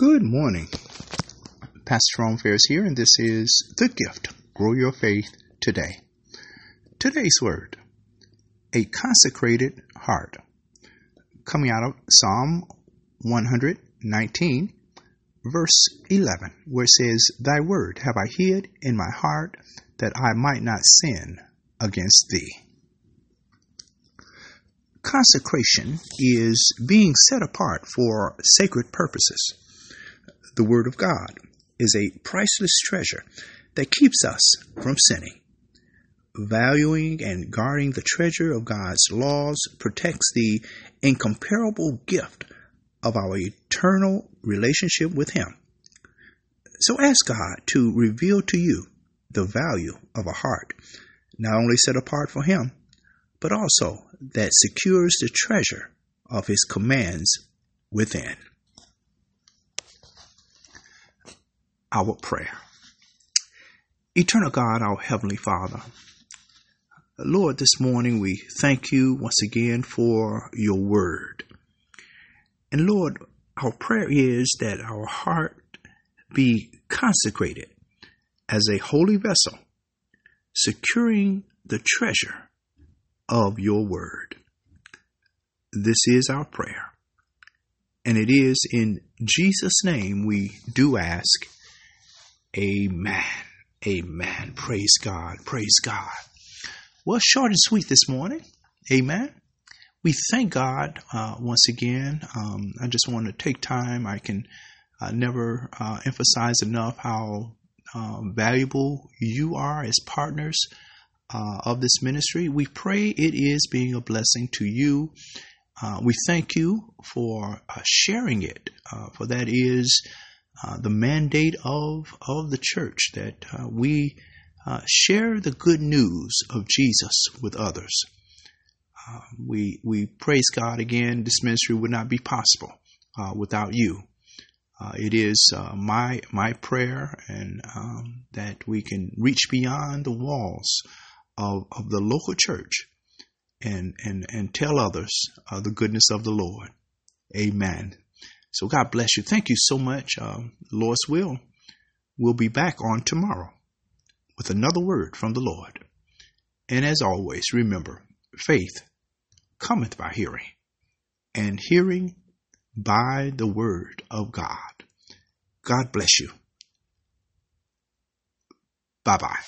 Good morning. Pastor Jerome Ferris here, and this is The Gift Grow Your Faith Today. Today's word a consecrated heart. Coming out of Psalm 119, verse 11, where it says, Thy word have I hid in my heart that I might not sin against thee. Consecration is being set apart for sacred purposes. The Word of God is a priceless treasure that keeps us from sinning. Valuing and guarding the treasure of God's laws protects the incomparable gift of our eternal relationship with Him. So ask God to reveal to you the value of a heart, not only set apart for Him, but also that secures the treasure of His commands within. Our prayer. Eternal God, our Heavenly Father, Lord, this morning we thank you once again for your word. And Lord, our prayer is that our heart be consecrated as a holy vessel, securing the treasure of your word. This is our prayer. And it is in Jesus' name we do ask. Amen. Amen. Praise God. Praise God. Well, short and sweet this morning. Amen. We thank God uh, once again. Um, I just want to take time. I can uh, never uh, emphasize enough how uh, valuable you are as partners uh, of this ministry. We pray it is being a blessing to you. Uh, we thank you for sharing it, for that is the mandate of, of the church that we uh, share the good news of Jesus with others. Uh, we we praise God again. This ministry would not be possible uh, without you. Uh, it is uh, my my prayer and um, that we can reach beyond the walls of, of the local church and and and tell others uh, the goodness of the Lord. Amen. So God bless you. Thank you so much. Um, Lord's will, we'll be back on tomorrow with another word from the Lord. And as always, remember faith cometh by hearing, and hearing by the word of God. God bless you. Bye bye.